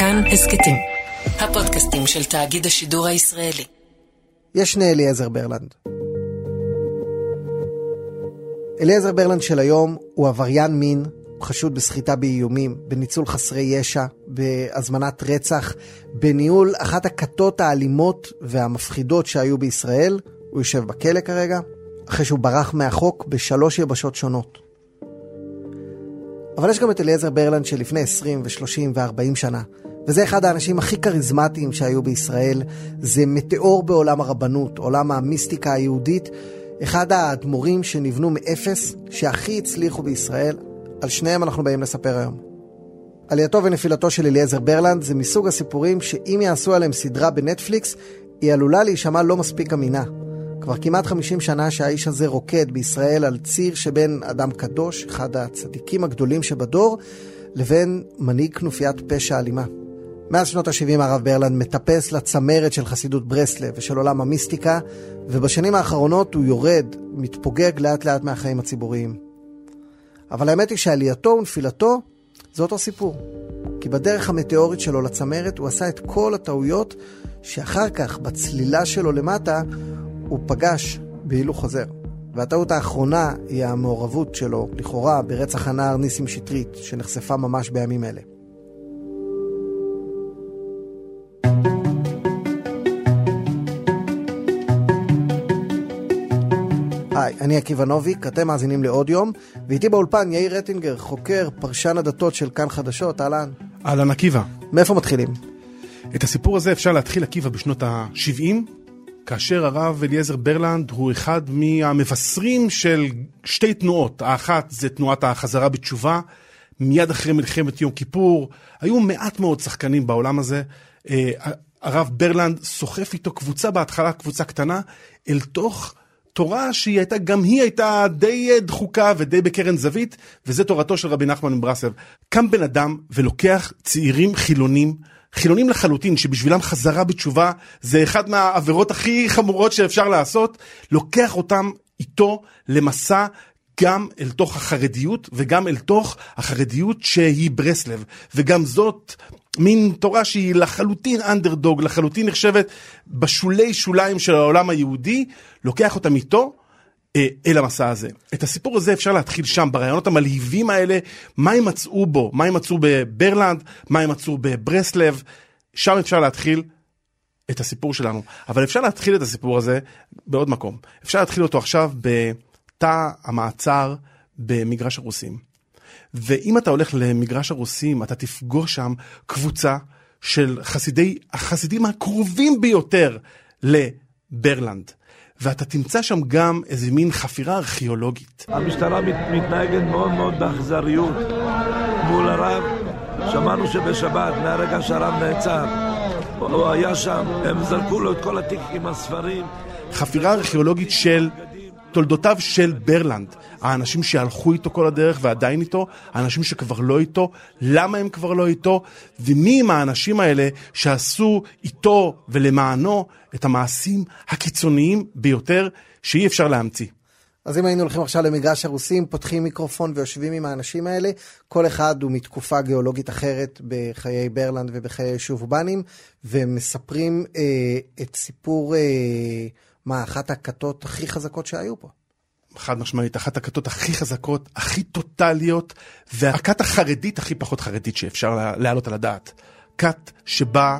כאן הסכתים, הפודקאסטים של תאגיד השידור הישראלי. יש שני אליעזר ברלנד. אליעזר ברלנד של היום הוא עבריין מין, חשוד בסחיטה באיומים, בניצול חסרי ישע, בהזמנת רצח, בניהול אחת הכתות האלימות והמפחידות שהיו בישראל. הוא יושב בכלא כרגע, אחרי שהוא ברח מהחוק בשלוש יבשות שונות. אבל יש גם את אליעזר ברלנד שלפני 20 ו-30 ו-40 שנה, וזה אחד האנשים הכי כריזמטיים שהיו בישראל. זה מטאור בעולם הרבנות, עולם המיסטיקה היהודית. אחד האדמו"רים שנבנו מאפס, שהכי הצליחו בישראל. על שניהם אנחנו באים לספר היום. עלייתו ונפילתו של אליעזר ברלנד זה מסוג הסיפורים שאם יעשו עליהם סדרה בנטפליקס, היא עלולה להישמע לא מספיק אמינה. כבר כמעט 50 שנה שהאיש הזה רוקד בישראל על ציר שבין אדם קדוש, אחד הצדיקים הגדולים שבדור, לבין מנהיג כנופיית פשע אלימה. מאז שנות ה-70 הרב ברלנד מטפס לצמרת של חסידות ברסלב ושל עולם המיסטיקה, ובשנים האחרונות הוא יורד, מתפוגג לאט לאט מהחיים הציבוריים. אבל האמת היא שעלייתו ונפילתו זה אותו סיפור. כי בדרך המטאורית שלו לצמרת הוא עשה את כל הטעויות שאחר כך, בצלילה שלו למטה, הוא פגש בהילוך חוזר. והטעות האחרונה היא המעורבות שלו, לכאורה, ברצח הנער ניסים שטרית, שנחשפה ממש בימים אלה. אני עקיבא נוביק, אתם מאזינים לעוד יום, ואיתי באולפן יאיר רטינגר, חוקר, פרשן הדתות של כאן חדשות, אהלן. אהלן עקיבא. מאיפה מתחילים? את הסיפור הזה אפשר להתחיל עקיבא בשנות ה-70, כאשר הרב אליעזר ברלנד הוא אחד מהמבשרים של שתי תנועות. האחת זה תנועת החזרה בתשובה, מיד אחרי מלחמת יום כיפור. היו מעט מאוד שחקנים בעולם הזה. אה, הרב ברלנד סוחף איתו קבוצה בהתחלה, קבוצה קטנה, אל תוך תורה שהיא הייתה, גם היא הייתה די אה, דחוקה ודי בקרן זווית, וזה תורתו של רבי נחמן מברסלב. קם בן אדם ולוקח צעירים חילונים, חילונים לחלוטין, שבשבילם חזרה בתשובה זה אחד מהעבירות הכי חמורות שאפשר לעשות, לוקח אותם איתו למסע גם אל תוך החרדיות וגם אל תוך החרדיות שהיא ברסלב. וגם זאת מין תורה שהיא לחלוטין אנדרדוג, לחלוטין נחשבת בשולי שוליים של העולם היהודי, לוקח אותם איתו אה, אל המסע הזה. את הסיפור הזה אפשר להתחיל שם, ברעיונות המלהיבים האלה, מה הם מצאו בו, מה הם מצאו בברלנד, מה הם מצאו בברסלב, שם אפשר להתחיל את הסיפור שלנו. אבל אפשר להתחיל את הסיפור הזה בעוד מקום. אפשר להתחיל אותו עכשיו בתא המעצר במגרש הרוסים. ואם אתה הולך למגרש הרוסים, אתה תפגוש שם קבוצה של חסידי, החסידים הקרובים ביותר לברלנד. ואתה תמצא שם גם איזה מין חפירה ארכיאולוגית. המשטרה מת, מתנהגת מאוד מאוד באכזריות מול הרב. שמענו שבשבת, מהרגע שהרב נעצר, הוא היה שם, הם זרקו לו את כל התיק עם הספרים. חפירה ארכיאולוגית של תולדותיו של ברלנד, האנשים שהלכו איתו כל הדרך ועדיין איתו, האנשים שכבר לא איתו, למה הם כבר לא איתו, ומי הם האנשים האלה שעשו איתו ולמענו את המעשים הקיצוניים ביותר שאי אפשר להמציא. אז אם היינו הולכים עכשיו למגרש הרוסים, פותחים מיקרופון ויושבים עם האנשים האלה, כל אחד הוא מתקופה גיאולוגית אחרת בחיי ברלנד ובחיי היישוב בנים, ומספרים אה, את סיפור... אה, מה, אחת הכתות הכי חזקות שהיו פה. חד משמעית, אחת הכתות הכי חזקות, הכי טוטליות, והכת החרדית הכי פחות חרדית שאפשר להעלות על הדעת. כת שבה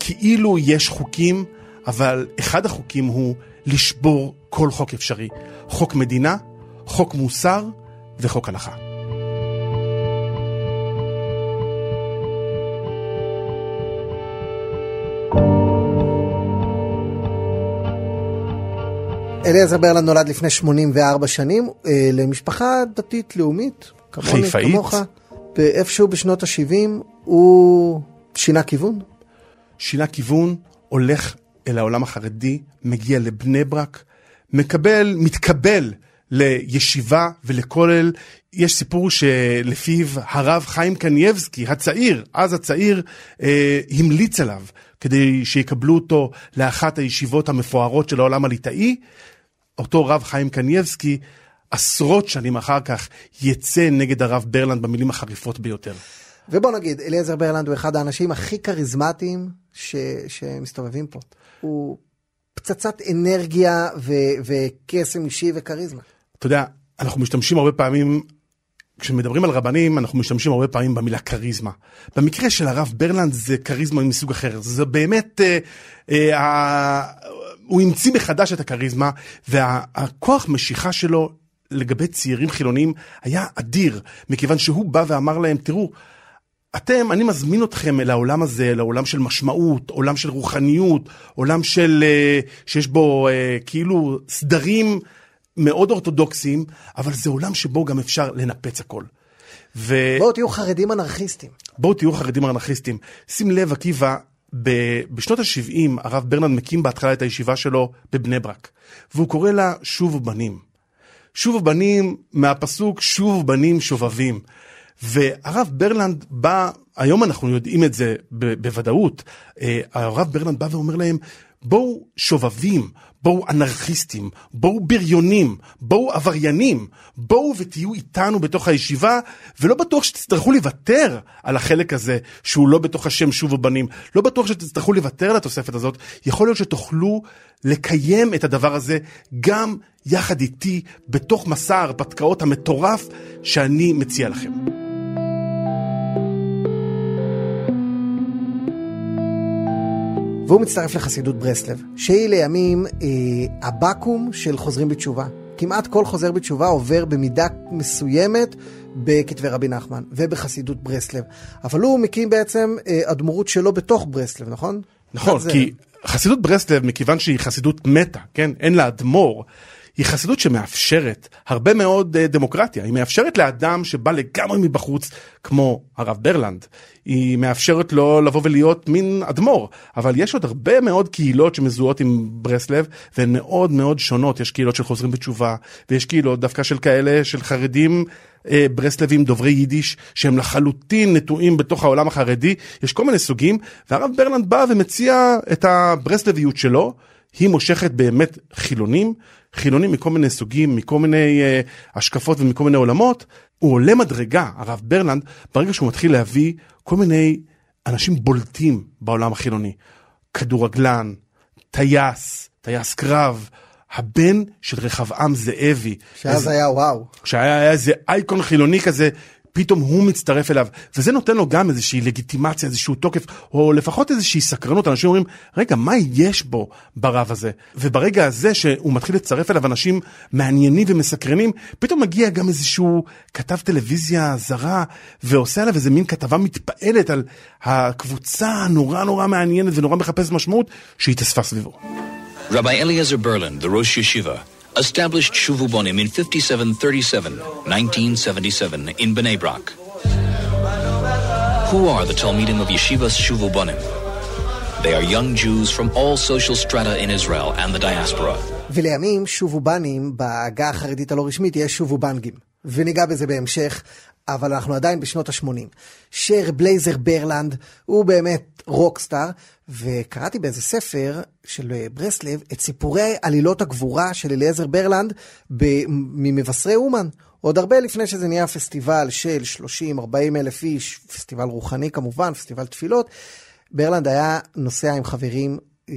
כאילו יש חוקים, אבל אחד החוקים הוא לשבור כל חוק אפשרי. חוק מדינה, חוק מוסר וחוק הלכה. אליעזר ברלנד נולד לפני 84 שנים אה, למשפחה דתית-לאומית, כמוני, כמוך. ואיפשהו בשנות ה-70 הוא שינה כיוון. שינה כיוון, הולך אל העולם החרדי, מגיע לבני ברק, מקבל, מתקבל לישיבה ולכולל. יש סיפור שלפיו הרב חיים קנייבסקי, הצעיר, אז הצעיר, אה, המליץ עליו כדי שיקבלו אותו לאחת הישיבות המפוארות של העולם הליטאי. אותו רב חיים קנייבסקי, עשרות שנים אחר כך, יצא נגד הרב ברלנד במילים החריפות ביותר. ובוא נגיד, אליעזר ברלנד הוא אחד האנשים הכי כריזמטיים ש... שמסתובבים פה. הוא פצצת אנרגיה ו... וקסם אישי וכריזמה. אתה יודע, אנחנו משתמשים הרבה פעמים, כשמדברים על רבנים, אנחנו משתמשים הרבה פעמים במילה כריזמה. במקרה של הרב ברלנד זה כריזמה מסוג אחר. זה באמת, אה, אה, הוא המציא מחדש את הכריזמה, והכוח משיכה שלו לגבי צעירים חילונים היה אדיר, מכיוון שהוא בא ואמר להם, תראו, אתם, אני מזמין אתכם אל העולם הזה, לעולם של משמעות, עולם של רוחניות, עולם של, אה, שיש בו אה, כאילו סדרים מאוד אורתודוקסיים, אבל זה עולם שבו גם אפשר לנפץ הכל. ו... בואו תהיו חרדים אנרכיסטים. בואו תהיו חרדים אנרכיסטים. שים לב, עקיבא, ב... בשנות ה-70 הרב ברנד מקים בהתחלה את הישיבה שלו בבני ברק, והוא קורא לה שוב בנים. שוב בנים מהפסוק שוב בנים שובבים. והרב ברלנד בא, היום אנחנו יודעים את זה בוודאות, אה, הרב ברלנד בא ואומר להם, בואו שובבים, בואו אנרכיסטים, בואו בריונים, בואו עבריינים, בואו ותהיו איתנו בתוך הישיבה, ולא בטוח שתצטרכו לוותר על החלק הזה שהוא לא בתוך השם שובו בנים, לא בטוח שתצטרכו לוותר על התוספת הזאת, יכול להיות שתוכלו לקיים את הדבר הזה גם יחד איתי בתוך מסע ההרפתקאות המטורף שאני מציע לכם. והוא מצטרף לחסידות ברסלב, שהיא לימים אה, הבקו"ם של חוזרים בתשובה. כמעט כל חוזר בתשובה עובר במידה מסוימת בכתבי רבי נחמן ובחסידות ברסלב. אבל הוא מקים בעצם אה, אדמו"רות שלו בתוך ברסלב, נכון? נכון, כי חסידות ברסלב, מכיוון שהיא חסידות מתה, כן? אין לה אדמו"ר. היא חסידות שמאפשרת הרבה מאוד uh, דמוקרטיה, היא מאפשרת לאדם שבא לגמרי מבחוץ, כמו הרב ברלנד, היא מאפשרת לו לבוא ולהיות מין אדמו"ר, אבל יש עוד הרבה מאוד קהילות שמזוהות עם ברסלב, והן מאוד מאוד שונות, יש קהילות של חוזרים בתשובה, ויש קהילות דווקא של כאלה, של חרדים אה, ברסלבים דוברי יידיש שהם לחלוטין נטועים בתוך העולם החרדי, יש כל מיני סוגים, והרב ברלנד בא ומציע את הברסלביות שלו, היא מושכת באמת חילונים, חילונים מכל מיני סוגים, מכל מיני uh, השקפות ומכל מיני עולמות, הוא עולה מדרגה, הרב ברלנד, ברגע שהוא מתחיל להביא כל מיני אנשים בולטים בעולם החילוני. כדורגלן, טייס, טייס קרב, הבן של רחבעם זאבי. שאז איזה, היה וואו. שהיה איזה אייקון חילוני כזה, פתאום הוא מצטרף אליו, וזה נותן לו גם איזושהי לגיטימציה, איזשהו תוקף, או לפחות איזושהי סקרנות, אנשים אומרים, רגע, מה יש בו ברב הזה? וברגע הזה שהוא מתחיל לצרף אליו אנשים מעניינים ומסקרנים, פתאום מגיע גם איזשהו כתב טלוויזיה זרה, ועושה עליו איזה מין כתבה מתפעלת על הקבוצה הנורא נורא מעניינת ונורא מחפשת משמעות, שהתאספה סביבו. רבי אליעזר ברלנד, Rosh Yeshiva, established Shuvubonim in 5737, 1977, in Bnei Brak. Who are the Talmidim of Yeshivas Shuvubonim? They are young Jews from all social strata in Israel and the diaspora. ולימים שובובנים בעגה החרדית הלא רשמית יש שובובנגים, וניגע בזה בהמשך, אבל אנחנו עדיין בשנות ה-80. שרב אליעזר ברלנד הוא באמת רוקסטאר, וקראתי באיזה ספר של אה, ברסלב את סיפורי עלילות הגבורה של אליעזר ברלנד ממבשרי אומן. עוד הרבה לפני שזה נהיה פסטיבל של 30-40 אלף איש, פסטיבל רוחני כמובן, פסטיבל תפילות, ברלנד היה נוסע עם חברים אה,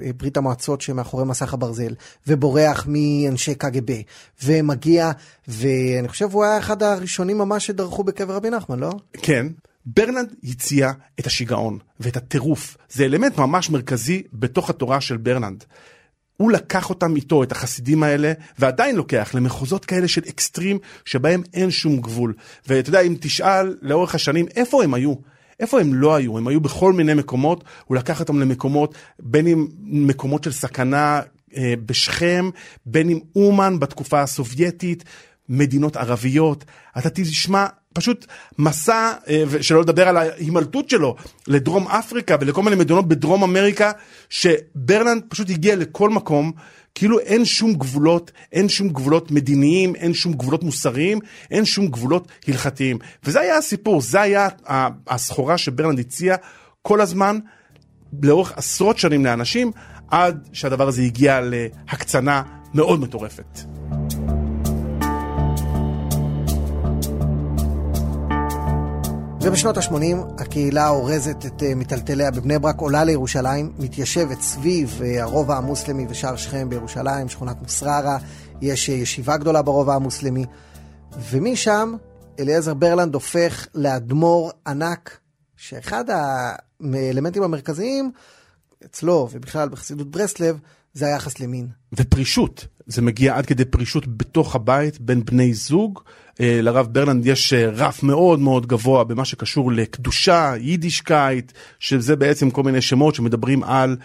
ברית המועצות שמאחורי מסך הברזל, ובורח מאנשי קג"ב, ומגיע, ואני חושב הוא היה אחד הראשונים ממש שדרכו בקבר רבי נחמן, לא? כן. ברלנד הציע את השיגעון ואת הטירוף. זה אלמנט ממש מרכזי בתוך התורה של ברלנד. הוא לקח אותם איתו, את החסידים האלה, ועדיין לוקח למחוזות כאלה של אקסטרים, שבהם אין שום גבול. ואתה יודע, אם תשאל לאורך השנים, איפה הם היו? איפה הם לא היו? הם היו בכל מיני מקומות, הוא לקח אותם למקומות, בין אם מקומות של סכנה אה, בשכם, בין אם אומן בתקופה הסובייטית, מדינות ערביות. אתה תשמע פשוט מסע, אה, שלא לדבר על ההימלטות שלו לדרום אפריקה ולכל מיני מדינות בדרום אמריקה, שברלנד פשוט הגיע לכל מקום. כאילו אין שום גבולות, אין שום גבולות מדיניים, אין שום גבולות מוסריים, אין שום גבולות הלכתיים. וזה היה הסיפור, זה היה הסחורה שברלנד הציע כל הזמן, לאורך עשרות שנים לאנשים, עד שהדבר הזה הגיע להקצנה מאוד מטורפת. ובשנות ה-80 הקהילה אורזת את אה, מיטלטליה בבני ברק, עולה לירושלים, מתיישבת סביב אה, הרובע המוסלמי ושער שכם בירושלים, שכונת מוסררה, יש אה, ישיבה גדולה ברובע המוסלמי, ומשם אליעזר ברלנד הופך לאדמו"ר ענק, שאחד האלמנטים המרכזיים אצלו ובכלל בחסידות ברסלב זה היחס למין. ופרישות, זה מגיע עד כדי פרישות בתוך הבית בין בני זוג. אה, לרב ברלנד יש אה, רף מאוד מאוד גבוה במה שקשור לקדושה, יידישקייט, שזה בעצם כל מיני שמות שמדברים על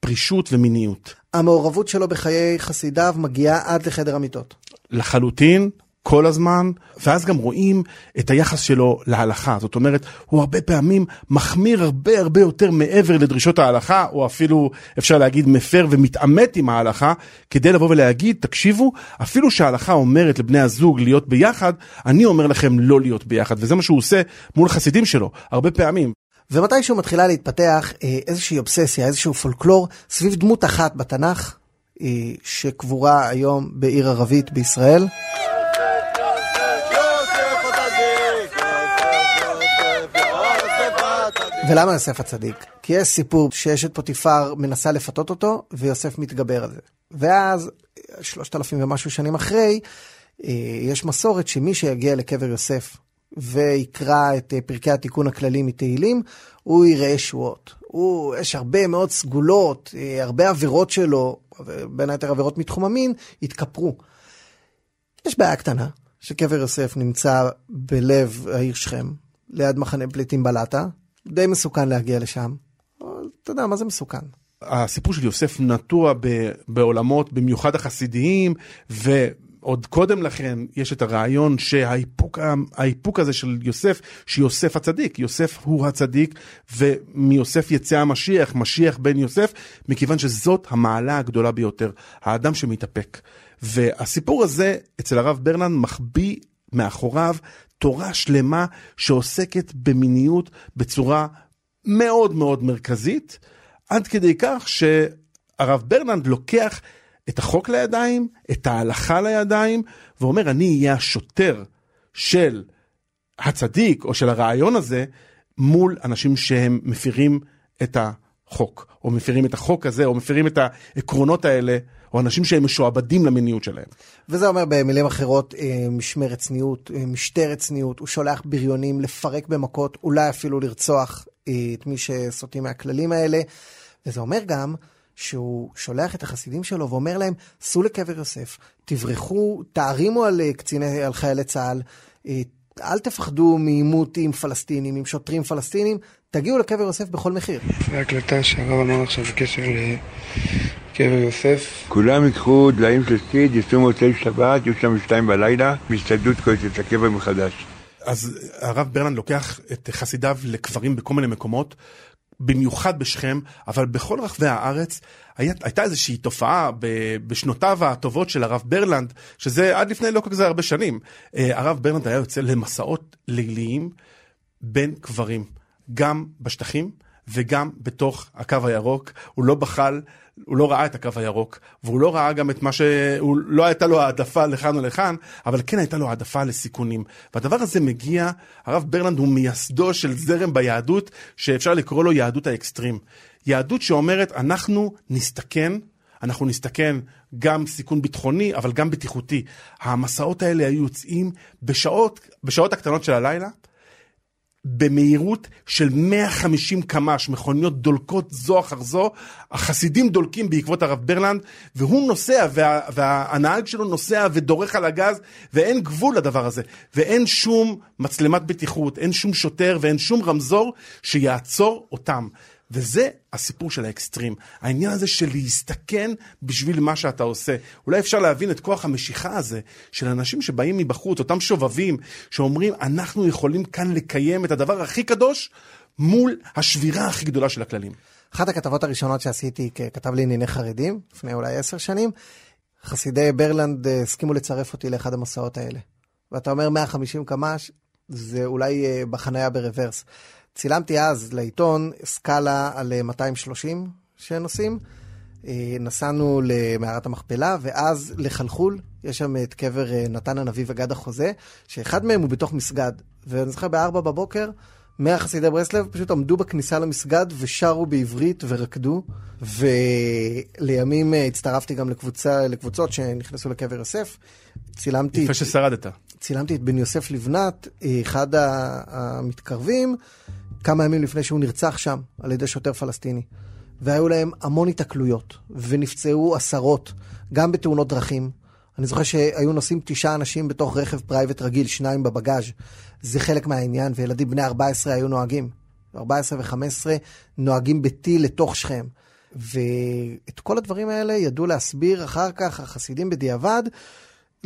פרישות ומיניות. המעורבות שלו בחיי חסידיו מגיעה עד לחדר המיטות. לחלוטין, כל הזמן, ואז גם רואים את היחס שלו להלכה. זאת אומרת, הוא הרבה פעמים מחמיר הרבה הרבה יותר מעבר לדרישות ההלכה, או אפילו אפשר להגיד מפר ומתעמת עם ההלכה, כדי לבוא ולהגיד, תקשיבו, אפילו שההלכה אומרת לבני הזוג להיות ביחד, אני אומר לכם לא להיות ביחד, וזה מה שהוא עושה מול חסידים שלו, הרבה פעמים. ומתישהו מתחילה להתפתח אה, איזושהי אובססיה, איזשהו פולקלור, סביב דמות אחת בתנ"ך, אה, שקבורה היום בעיר ערבית בישראל. ולמה יוסף הצדיק? כי יש סיפור שאשת פוטיפר מנסה לפתות אותו, ויוסף מתגבר על זה. ואז, שלושת אלפים ומשהו שנים אחרי, אה, יש מסורת שמי שיגיע לקבר יוסף ויקרא את אה, פרקי התיקון הכללי מתהילים, הוא יראה שועות. הוא, יש הרבה מאוד סגולות, אה, הרבה עבירות שלו, בין היתר עבירות מתחום המין, התכפרו. יש בעיה קטנה, שקבר יוסף נמצא בלב העיר שכם, ליד מחנה פליטים בלטה, די מסוכן להגיע לשם. אתה יודע, מה זה מסוכן? הסיפור של יוסף נטוע ב, בעולמות, במיוחד החסידיים, ועוד קודם לכן יש את הרעיון שהאיפוק הזה של יוסף, שיוסף הצדיק, יוסף הוא הצדיק, ומיוסף יצא המשיח, משיח בן יוסף, מכיוון שזאת המעלה הגדולה ביותר, האדם שמתאפק. והסיפור הזה אצל הרב ברלנד מחביא מאחוריו תורה שלמה שעוסקת במיניות בצורה מאוד מאוד מרכזית, עד כדי כך שהרב ברננד לוקח את החוק לידיים, את ההלכה לידיים, ואומר, אני אהיה השוטר של הצדיק או של הרעיון הזה מול אנשים שהם מפירים את החוק, או מפירים את החוק הזה, או מפירים את העקרונות האלה או אנשים שהם משועבדים למיניות שלהם. וזה אומר במילים אחרות אה, משמרת צניעות, אה, משטרת צניעות, הוא שולח בריונים לפרק במכות, אולי אפילו לרצוח אה, את מי שסוטים מהכללים האלה. וזה אומר גם שהוא שולח את החסידים שלו ואומר להם, סעו לקבר יוסף, תברחו, תערימו על קציני, על חיילי צה"ל, אל תפחדו מעימות עם פלסטינים, עם שוטרים פלסטינים, תגיעו לקבר יוסף בכל מחיר. זו הקלטה שהרב אמר עכשיו בקשר קבר יוסף. כולם ייקחו דליים של סיד, יצאו מוצאי שבת, יהיו שם שתיים בלילה, בהצטיידות את הקבר מחדש. אז הרב ברלנד לוקח את חסידיו לקברים בכל מיני מקומות, במיוחד בשכם, אבל בכל רחבי הארץ היה, הייתה איזושהי תופעה בשנותיו הטובות של הרב ברלנד, שזה עד לפני לא כל כך הרבה שנים. אה, הרב ברלנד היה יוצא למסעות ליליים בין קברים, גם בשטחים וגם בתוך הקו הירוק. הוא לא בחל הוא לא ראה את הקו הירוק, והוא לא ראה גם את מה ש... הוא לא הייתה לו העדפה לכאן או לכאן, אבל כן הייתה לו העדפה לסיכונים. והדבר הזה מגיע, הרב ברלנד הוא מייסדו של זרם ביהדות, שאפשר לקרוא לו יהדות האקסטרים. יהדות שאומרת, אנחנו נסתכן, אנחנו נסתכן גם סיכון ביטחוני, אבל גם בטיחותי. המסעות האלה היו יוצאים בשעות, בשעות הקטנות של הלילה, במהירות של 150 קמ"ש, מכוניות דולקות זו אחר זו, החסידים דולקים בעקבות הרב ברלנד, והוא נוסע, וה, והנהג שלו נוסע ודורך על הגז, ואין גבול לדבר הזה. ואין שום מצלמת בטיחות, אין שום שוטר ואין שום רמזור שיעצור אותם. וזה הסיפור של האקסטרים. העניין הזה של להסתכן בשביל מה שאתה עושה. אולי אפשר להבין את כוח המשיכה הזה של אנשים שבאים מבחוץ, אותם שובבים, שאומרים, אנחנו יכולים כאן לקיים את הדבר הכי קדוש מול השבירה הכי גדולה של הכללים. אחת הכתבות הראשונות שעשיתי ככתב לענייני חרדים, לפני אולי עשר שנים, חסידי ברלנד אה, הסכימו לצרף אותי לאחד המסעות האלה. ואתה אומר 150 קמ"ש, זה אולי אה, בחניה ברוורס. צילמתי אז לעיתון סקאלה על 230 אה, שנוסעים. אה, נסענו למערת המכפלה, ואז לחלחול, יש שם את קבר אה, נתן הנביא וגד החוזה, שאחד מהם הוא בתוך מסגד. ואני זוכר בארבע בבוקר, מהחסידי ברסלב פשוט עמדו בכניסה למסגד ושרו בעברית ורקדו. ולימים הצטרפתי גם לקבוצה, לקבוצות שנכנסו לקבר יוסף. צילמתי... יפה ששרדת. צילמתי את בן יוסף לבנת, אחד המתקרבים, כמה ימים לפני שהוא נרצח שם על ידי שוטר פלסטיני. והיו להם המון התקלויות, ונפצעו עשרות, גם בתאונות דרכים. אני זוכר שהיו נוסעים תשעה אנשים בתוך רכב פרייבט רגיל, שניים בבגאז'. זה חלק מהעניין, וילדים בני 14 היו נוהגים. 14 ו-15 נוהגים בטיל לתוך שכם. ואת כל הדברים האלה ידעו להסביר אחר כך החסידים בדיעבד,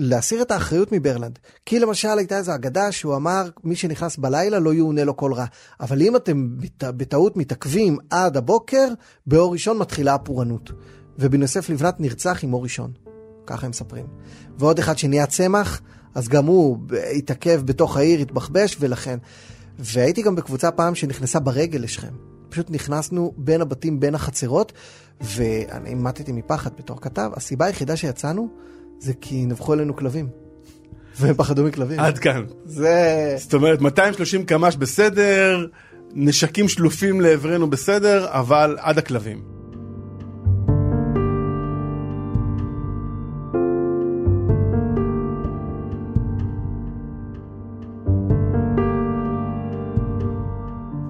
להסיר את האחריות מברלנד. כי למשל הייתה איזו אגדה שהוא אמר, מי שנכנס בלילה לא יאונה לו כל רע. אבל אם אתם בטעות מתעכבים עד הבוקר, באור ראשון מתחילה הפורענות. ובן יוסף לבנת נרצח עם אור ראשון. ככה הם מספרים. ועוד אחד שנהיה צמח, אז גם הוא התעכב בתוך העיר, התבחבש, ולכן. והייתי גם בקבוצה פעם שנכנסה ברגל לשכם. פשוט נכנסנו בין הבתים, בין החצרות, ואני מתתי מפחד בתור כתב. הסיבה היחידה שיצאנו זה כי נבחו אלינו כלבים. והם פחדו מכלבים. עד כאן. זה... זאת אומרת, 230 קמ"ש בסדר, נשקים שלופים לעברנו בסדר, אבל עד הכלבים.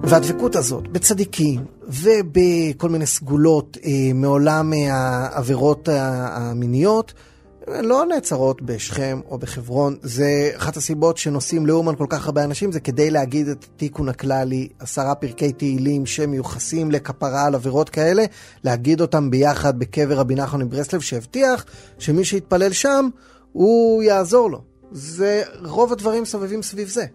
והדבקות הזאת בצדיקים ובכל מיני סגולות אה, מעולם אה, העבירות ה- המיניות אה, לא נעצרות בשכם או בחברון. זה אחת הסיבות שנוסעים לאומן כל כך הרבה אנשים, זה כדי להגיד את התיקון הכללי, עשרה פרקי תהילים שמיוחסים לכפרה על עבירות כאלה, להגיד אותם ביחד בקבר רבי נחמן מברסלב, שהבטיח שמי שיתפלל שם, הוא יעזור לו. זה, רוב הדברים סובבים סביב זה.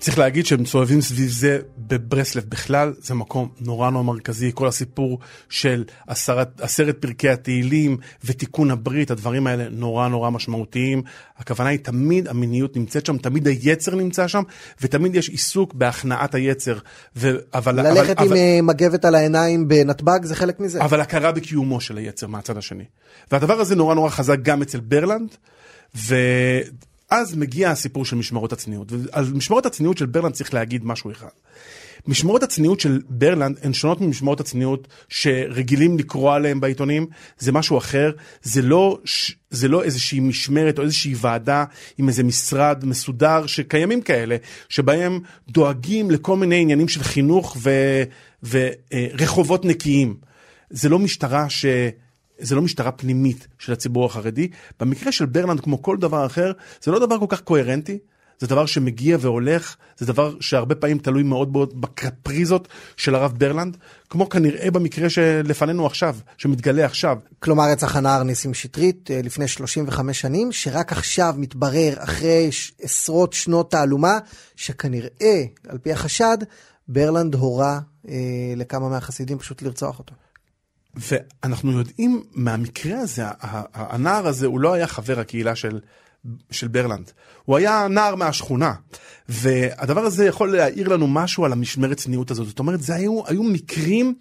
צריך להגיד שהם מסובבים סביב זה בברסלב בכלל, זה מקום נורא נורא מרכזי, כל הסיפור של עשרת, עשרת פרקי התהילים ותיקון הברית, הדברים האלה נורא נורא משמעותיים. הכוונה היא תמיד המיניות נמצאת שם, תמיד היצר נמצא שם, ותמיד יש עיסוק בהכנעת היצר. ו... אבל, ללכת אבל, עם אבל, אה, מגבת על העיניים בנתב"ג זה חלק מזה. אבל הכרה בקיומו של היצר מהצד השני. והדבר הזה נורא נורא חזק גם אצל ברלנד, ואז מגיע הסיפור של משמרות הצניעות. ועל משמרות הצניעות של ברלנד צריך להגיד משהו אחד. משמרות הצניעות של ברלנד הן שונות ממשמרות הצניעות שרגילים לקרוא עליהן בעיתונים, זה משהו אחר, זה לא, זה לא איזושהי משמרת או איזושהי ועדה עם איזה משרד מסודר שקיימים כאלה, שבהם דואגים לכל מיני עניינים של חינוך ורחובות נקיים. זה לא משטרה ש... זה לא משטרה פנימית של הציבור החרדי. במקרה של ברלנד, כמו כל דבר אחר, זה לא דבר כל כך קוהרנטי, זה דבר שמגיע והולך, זה דבר שהרבה פעמים תלוי מאוד מאוד בקפריזות של הרב ברלנד, כמו כנראה במקרה שלפנינו עכשיו, שמתגלה עכשיו. כלומר רצח הנער ניסים שטרית אה, לפני 35 שנים, שרק עכשיו מתברר אחרי עשרות שנות תעלומה, שכנראה, על פי החשד, ברלנד הורה אה, לכמה מהחסידים פשוט לרצוח אותו. ואנחנו יודעים מהמקרה הזה, הנער הזה הוא לא היה חבר הקהילה של, של ברלנד, הוא היה נער מהשכונה. והדבר הזה יכול להעיר לנו משהו על המשמרת צניעות הזאת. זאת אומרת, זה היו, היו מקרים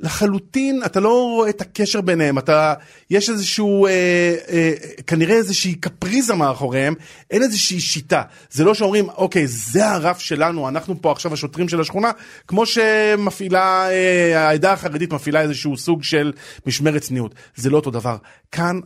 לחלוטין, אתה לא רואה את הקשר ביניהם, אתה, יש איזשהו, אה, אה, כנראה איזושהי קפריזה מאחוריהם, אין איזושהי שיטה. זה לא שאומרים, אוקיי, זה הרף שלנו, אנחנו פה עכשיו השוטרים של השכונה, כמו שמפעילה, אה, העדה החרדית מפעילה איזשהו סוג של משמרת צניעות. זה לא אותו דבר. כאן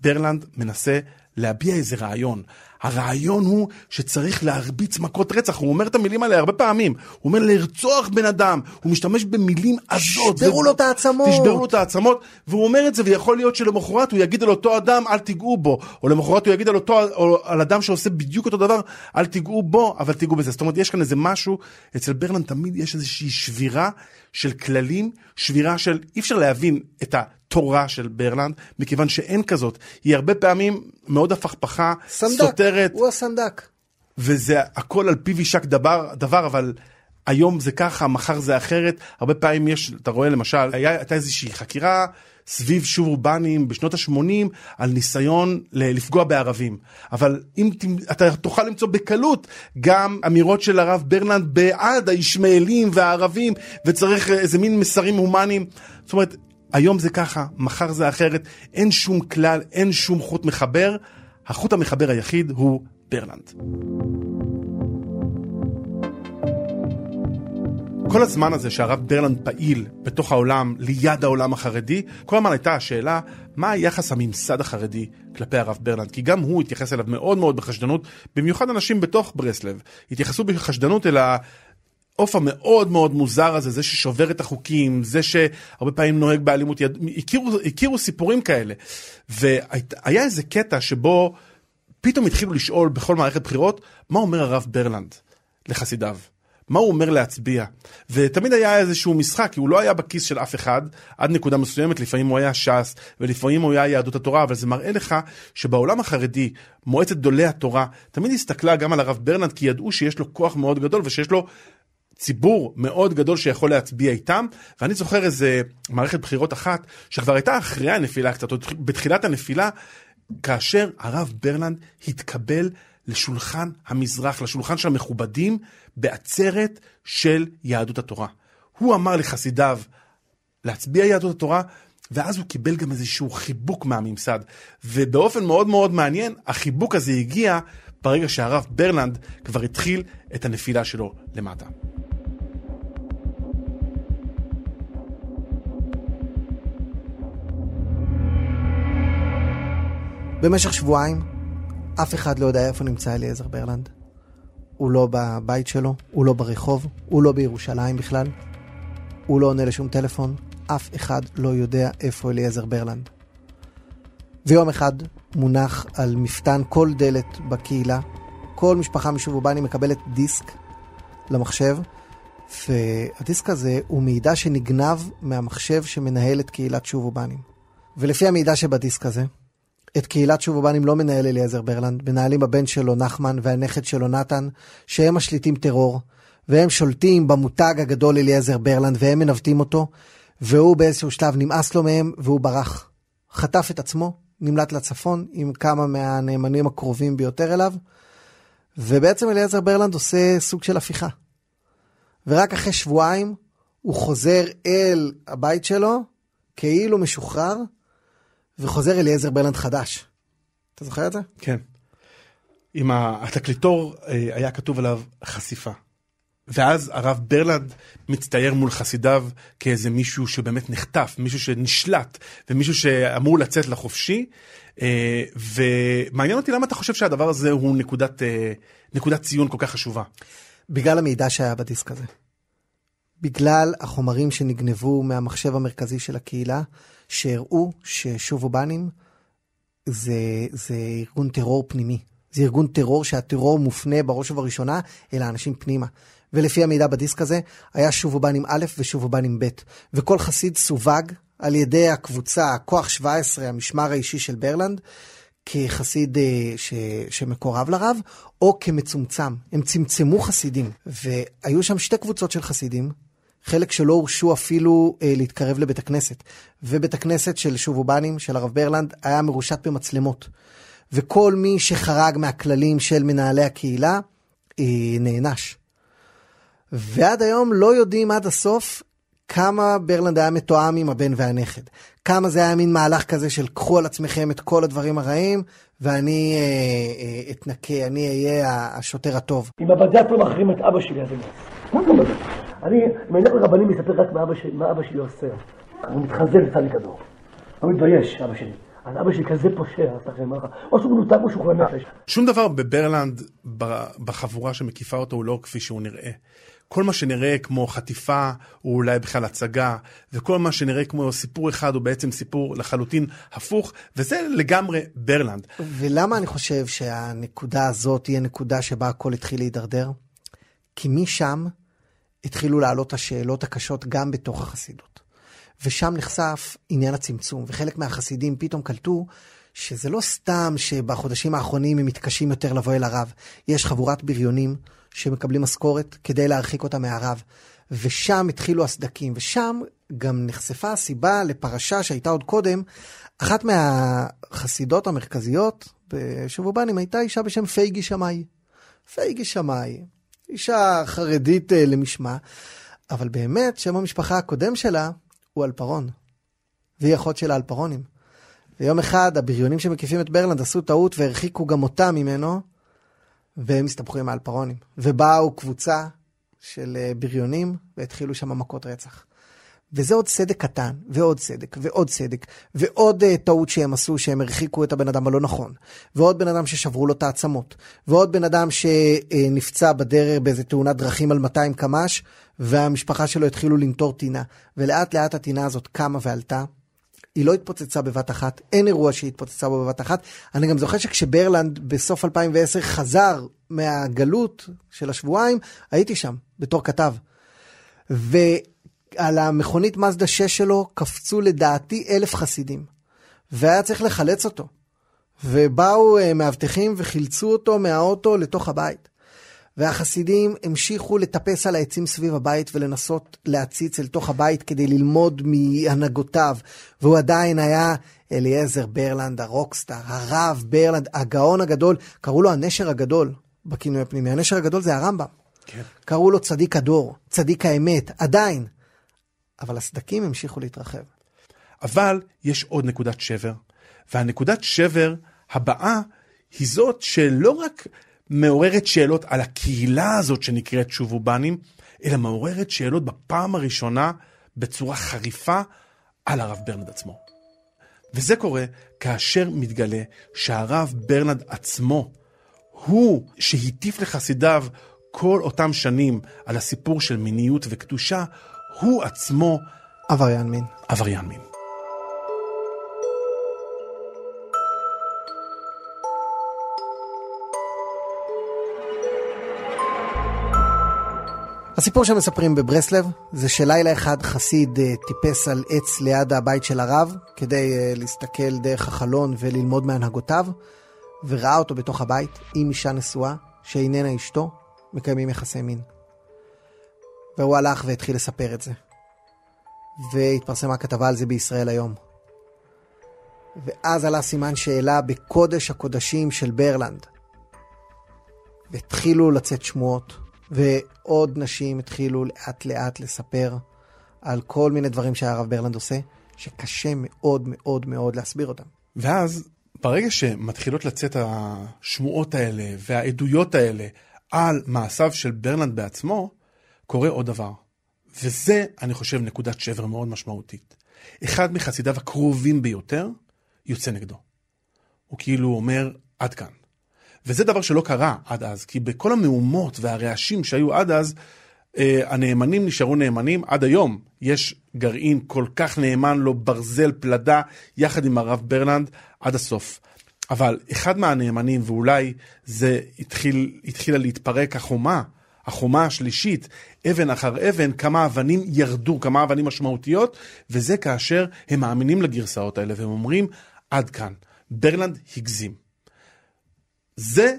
ברלנד מנסה להביע איזה רעיון. הרעיון הוא שצריך להרביץ מכות רצח, הוא אומר את המילים האלה הרבה פעמים. הוא אומר לרצוח בן אדם, הוא משתמש במילים עזות. תשברו לו את העצמות. תשברו לו את העצמות, והוא אומר את זה, ויכול להיות שלמחרת הוא יגיד על אותו אדם, אל תיגעו בו, או למחרת הוא יגיד על אותו, או על אדם שעושה בדיוק אותו דבר, אל תיגעו בו, אבל תיגעו בזה. זאת אומרת, יש כאן איזה משהו, אצל ברלנד תמיד יש איזושהי שבירה של כללים, שבירה של, אי אפשר להבין את התורה של ברלנד, מכיוון שאין כזאת. היא הרבה פעמים מאוד הפכפכה, סנדק, סותרת, הוא הסנדק. וזה הכל על פיו יישק דבר, דבר, אבל היום זה ככה, מחר זה אחרת. הרבה פעמים יש, אתה רואה למשל, היה, הייתה איזושהי חקירה סביב שוב אורבניים בשנות ה-80 על ניסיון לפגוע בערבים. אבל אם אתה תוכל למצוא בקלות גם אמירות של הרב ברלנד בעד הישמעאלים והערבים, וצריך איזה מין מסרים הומניים. זאת אומרת, היום זה ככה, מחר זה אחרת, אין שום כלל, אין שום חוט מחבר. החוט המחבר היחיד הוא ברלנד. כל הזמן הזה שהרב ברלנד פעיל בתוך העולם, ליד העולם החרדי, כל הזמן הייתה השאלה, מה היחס הממסד החרדי כלפי הרב ברלנד? כי גם הוא התייחס אליו מאוד מאוד בחשדנות, במיוחד אנשים בתוך ברסלב. התייחסו בחשדנות אל ה... העוף המאוד מאוד מוזר הזה, זה ששובר את החוקים, זה שהרבה פעמים נוהג באלימות יד... הכירו, הכירו סיפורים כאלה. והיה איזה קטע שבו פתאום התחילו לשאול בכל מערכת בחירות, מה אומר הרב ברלנד לחסידיו? מה הוא אומר להצביע? ותמיד היה איזשהו משחק, כי הוא לא היה בכיס של אף אחד, עד נקודה מסוימת, לפעמים הוא היה ש"ס, ולפעמים הוא היה יהדות התורה, אבל זה מראה לך שבעולם החרדי, מועצת גדולי התורה, תמיד הסתכלה גם על הרב ברלנד, כי ידעו שיש לו כוח מאוד גדול, ושיש לו ציבור מאוד גדול שיכול להצביע איתם, ואני זוכר איזה מערכת בחירות אחת, שכבר הייתה אחרי הנפילה קצת, או בתחילת הנפילה, כאשר הרב ברלנד התקבל לשולחן המזרח, לשולחן של המכובדים, בעצרת של יהדות התורה. הוא אמר לחסידיו להצביע יהדות התורה, ואז הוא קיבל גם איזשהו חיבוק מהממסד. ובאופן מאוד מאוד מעניין, החיבוק הזה הגיע ברגע שהרב ברלנד כבר התחיל את הנפילה שלו למטה. במשך שבועיים, אף אחד לא יודע איפה נמצא אליעזר ברלנד. הוא לא בבית שלו, הוא לא ברחוב, הוא לא בירושלים בכלל. הוא לא עונה לשום טלפון, אף אחד לא יודע איפה אליעזר ברלנד. ויום אחד מונח על מפתן כל דלת בקהילה, כל משפחה משובובני מקבלת דיסק למחשב, והדיסק הזה הוא מידע שנגנב מהמחשב שמנהל את קהילת שובובנים. ולפי המידע שבדיסק הזה, את קהילת שובובנים לא מנהל אליעזר ברלנד, מנהלים הבן שלו נחמן והנכד שלו נתן, שהם משליטים טרור, והם שולטים במותג הגדול אליעזר ברלנד, והם מנווטים אותו, והוא באיזשהו שלב נמאס לו מהם, והוא ברח. חטף את עצמו, נמלט לצפון עם כמה מהנאמנים הקרובים ביותר אליו, ובעצם אליעזר ברלנד עושה סוג של הפיכה. ורק אחרי שבועיים הוא חוזר אל הבית שלו, כאילו משוחרר, וחוזר אליעזר ברלנד חדש. אתה זוכר את זה? כן. עם התקליטור אה, היה כתוב עליו חשיפה. ואז הרב ברלנד מצטייר מול חסידיו כאיזה מישהו שבאמת נחטף, מישהו שנשלט, ומישהו שאמור לצאת לחופשי. אה, ומעניין אותי למה אתה חושב שהדבר הזה הוא נקודת, אה, נקודת ציון כל כך חשובה. בגלל המידע שהיה בדיסק הזה. בגלל החומרים שנגנבו מהמחשב המרכזי של הקהילה, שהראו ששובובנים זה, זה ארגון טרור פנימי. זה ארגון טרור שהטרור מופנה בראש ובראשונה אל האנשים פנימה. ולפי המידע בדיסק הזה, היה שובובנים א' ושובובנים ב', וכל חסיד סווג על ידי הקבוצה, הכוח 17, המשמר האישי של ברלנד, כחסיד אה, ש, שמקורב לרב, או כמצומצם. הם צמצמו חסידים, והיו שם שתי קבוצות של חסידים, חלק שלא הורשו אפילו אה, להתקרב לבית הכנסת. ובית הכנסת של שובובנים, של הרב ברלנד, היה מרושת במצלמות. וכל מי שחרג מהכללים של מנהלי הקהילה, אה, נענש. ועד היום לא יודעים עד הסוף כמה ברלנד היה מתואם עם הבן והנכד. כמה זה היה מין מהלך כזה של קחו על עצמכם את כל הדברים הרעים, ואני אה, אה, אתנקה, אני אהיה השוטר הטוב. אם הבד"ץ לא מחרים את אבא שלי, אז אני... אני, אם אני אלך לרבנים, מספר רק מה אבא שלי, מה אבא שלי עושה. הוא מתחזר לצד כדור. הוא מתבייש, אבא שלי. אז אבא שלי כזה פושע, אז לכם, או שהוא מנותק או שהוא חולה נפש. שום דבר בברלנד, בחבורה שמקיפה אותו, הוא לא כפי שהוא נראה. כל מה שנראה כמו חטיפה הוא אולי בכלל הצגה, וכל מה שנראה כמו סיפור אחד הוא בעצם סיפור לחלוטין הפוך, וזה לגמרי ברלנד. ולמה אני חושב שהנקודה הזאת היא הנקודה שבה הכל התחיל להידרדר? כי משם התחילו לעלות השאלות הקשות גם בתוך החסידות. ושם נחשף עניין הצמצום, וחלק מהחסידים פתאום קלטו שזה לא סתם שבחודשים האחרונים הם מתקשים יותר לבוא אל הרב. יש חבורת בריונים שמקבלים משכורת כדי להרחיק אותה מהרב. ושם התחילו הסדקים, ושם גם נחשפה הסיבה לפרשה שהייתה עוד קודם. אחת מהחסידות המרכזיות בשובובנים הייתה אישה בשם פייגי שמאי. פייגי שמאי, אישה חרדית uh, למשמע, אבל באמת שם המשפחה הקודם שלה הוא אלפרון. והיא אחות של האלפרונים. ויום אחד הבריונים שמקיפים את ברלנד עשו טעות והרחיקו גם אותה ממנו, והם הסתבכו עם האלפרונים. ובאו קבוצה של אה, בריונים, והתחילו שם מכות רצח. וזה עוד סדק קטן, ועוד סדק, ועוד סדק, ועוד uh, טעות שהם עשו, שהם הרחיקו את הבן אדם הלא נכון, ועוד בן אדם ששברו לו את העצמות, ועוד בן אדם שנפצע בדרך באיזה תאונת דרכים על 200 קמ"ש, והמשפחה שלו התחילו לנטור טינה, ולאט לאט הטינה הזאת קמה ועלתה. היא לא התפוצצה בבת אחת, אין אירוע שהיא התפוצצה בו בבת אחת. אני גם זוכר שכשברלנד בסוף 2010 חזר מהגלות של השבועיים, הייתי שם בתור כתב. ו... על המכונית מזדה 6 שלו קפצו לדעתי אלף חסידים. והיה צריך לחלץ אותו. ובאו uh, מאבטחים וחילצו אותו מהאוטו לתוך הבית. והחסידים המשיכו לטפס על העצים סביב הבית ולנסות להציץ אל תוך הבית כדי ללמוד מהנהגותיו. והוא עדיין היה אליעזר ברלנד, הרוקסטאר, הרב ברלנד, הגאון הגדול, קראו לו הנשר הגדול בכינוי הפנימי. הנשר הגדול זה הרמב"ם. כן. קראו לו צדיק הדור, צדיק האמת, עדיין. אבל הסדקים המשיכו להתרחב. אבל יש עוד נקודת שבר, והנקודת שבר הבאה היא זאת שלא רק מעוררת שאלות על הקהילה הזאת שנקראת שובובנים, אלא מעוררת שאלות בפעם הראשונה בצורה חריפה על הרב ברנד עצמו. וזה קורה כאשר מתגלה שהרב ברנד עצמו הוא שהטיף לחסידיו כל אותם שנים על הסיפור של מיניות וקדושה, הוא עצמו עבריין מין. עבריין מין. הסיפור שמספרים בברסלב זה שלילה אחד חסיד אה, טיפס על עץ ליד הבית של הרב כדי אה, להסתכל דרך החלון וללמוד מהנהגותיו וראה אותו בתוך הבית עם אישה נשואה שאיננה אשתו מקיימים יחסי מין. והוא הלך והתחיל לספר את זה. והתפרסמה כתבה על זה בישראל היום. ואז עלה סימן שאלה בקודש הקודשים של ברלנד. והתחילו לצאת שמועות, ועוד נשים התחילו לאט לאט לספר על כל מיני דברים שהרב ברלנד עושה, שקשה מאוד מאוד מאוד להסביר אותם. ואז, ברגע שמתחילות לצאת השמועות האלה והעדויות האלה על מעשיו של ברלנד בעצמו, קורה עוד דבר. וזה, אני חושב, נקודת שבר מאוד משמעותית. אחד מחסידיו הקרובים ביותר יוצא נגדו. הוא כאילו אומר, עד כאן. וזה דבר שלא קרה עד אז, כי בכל המהומות והרעשים שהיו עד אז, אה, הנאמנים נשארו נאמנים עד היום. יש גרעין כל כך נאמן לו, ברזל, פלדה, יחד עם הרב ברלנד, עד הסוף. אבל אחד מהנאמנים, ואולי זה התחיל, התחילה להתפרק החומה, החומה השלישית, אבן אחר אבן, כמה אבנים ירדו, כמה אבנים משמעותיות, וזה כאשר הם מאמינים לגרסאות האלה, והם אומרים, עד כאן, ברלנד הגזים. זה,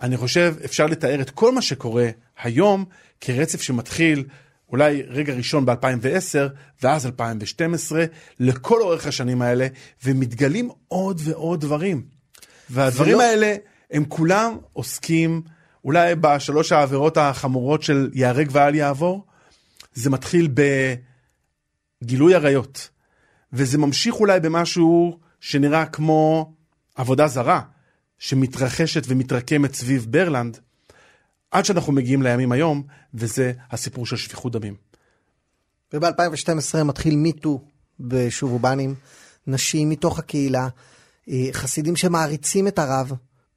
אני חושב, אפשר לתאר את כל מה שקורה היום כרצף שמתחיל אולי רגע ראשון ב-2010, ואז 2012, לכל אורך השנים האלה, ומתגלים עוד ועוד דברים. והדברים ולא... האלה, הם כולם עוסקים אולי בשלוש העבירות החמורות של ייהרג ואל יעבור, זה מתחיל בגילוי עריות, וזה ממשיך אולי במשהו שנראה כמו עבודה זרה, שמתרחשת ומתרקמת סביב ברלנד, עד שאנחנו מגיעים לימים היום, וזה הסיפור של שפיכות דמים. וב-2012 מתחיל מיטו בשובובנים, נשים מתוך הקהילה, אה, חסידים שמעריצים את הרב,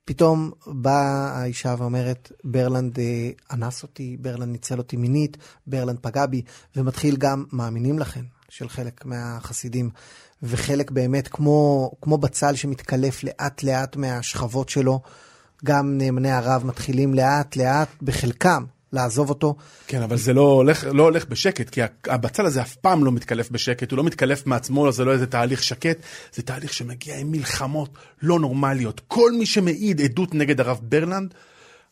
פתאום באה האישה ואומרת, ברלנד אה, אנס אותי, ברלנד ניצל אותי מינית, ברלנד פגע בי, ומתחיל גם מאמינים לכן של חלק מהחסידים, וחלק באמת כמו, כמו בצל שמתקלף לאט לאט מהשכבות שלו, גם נאמני הרב מתחילים לאט לאט, בחלקם, לעזוב אותו. כן, אבל זה לא הולך, לא הולך בשקט, כי הבצל הזה אף פעם לא מתקלף בשקט, הוא לא מתקלף מעצמו, זה לא איזה תהליך שקט, זה תהליך שמגיע עם מלחמות לא נורמליות. כל מי שמעיד עדות נגד הרב ברלנד,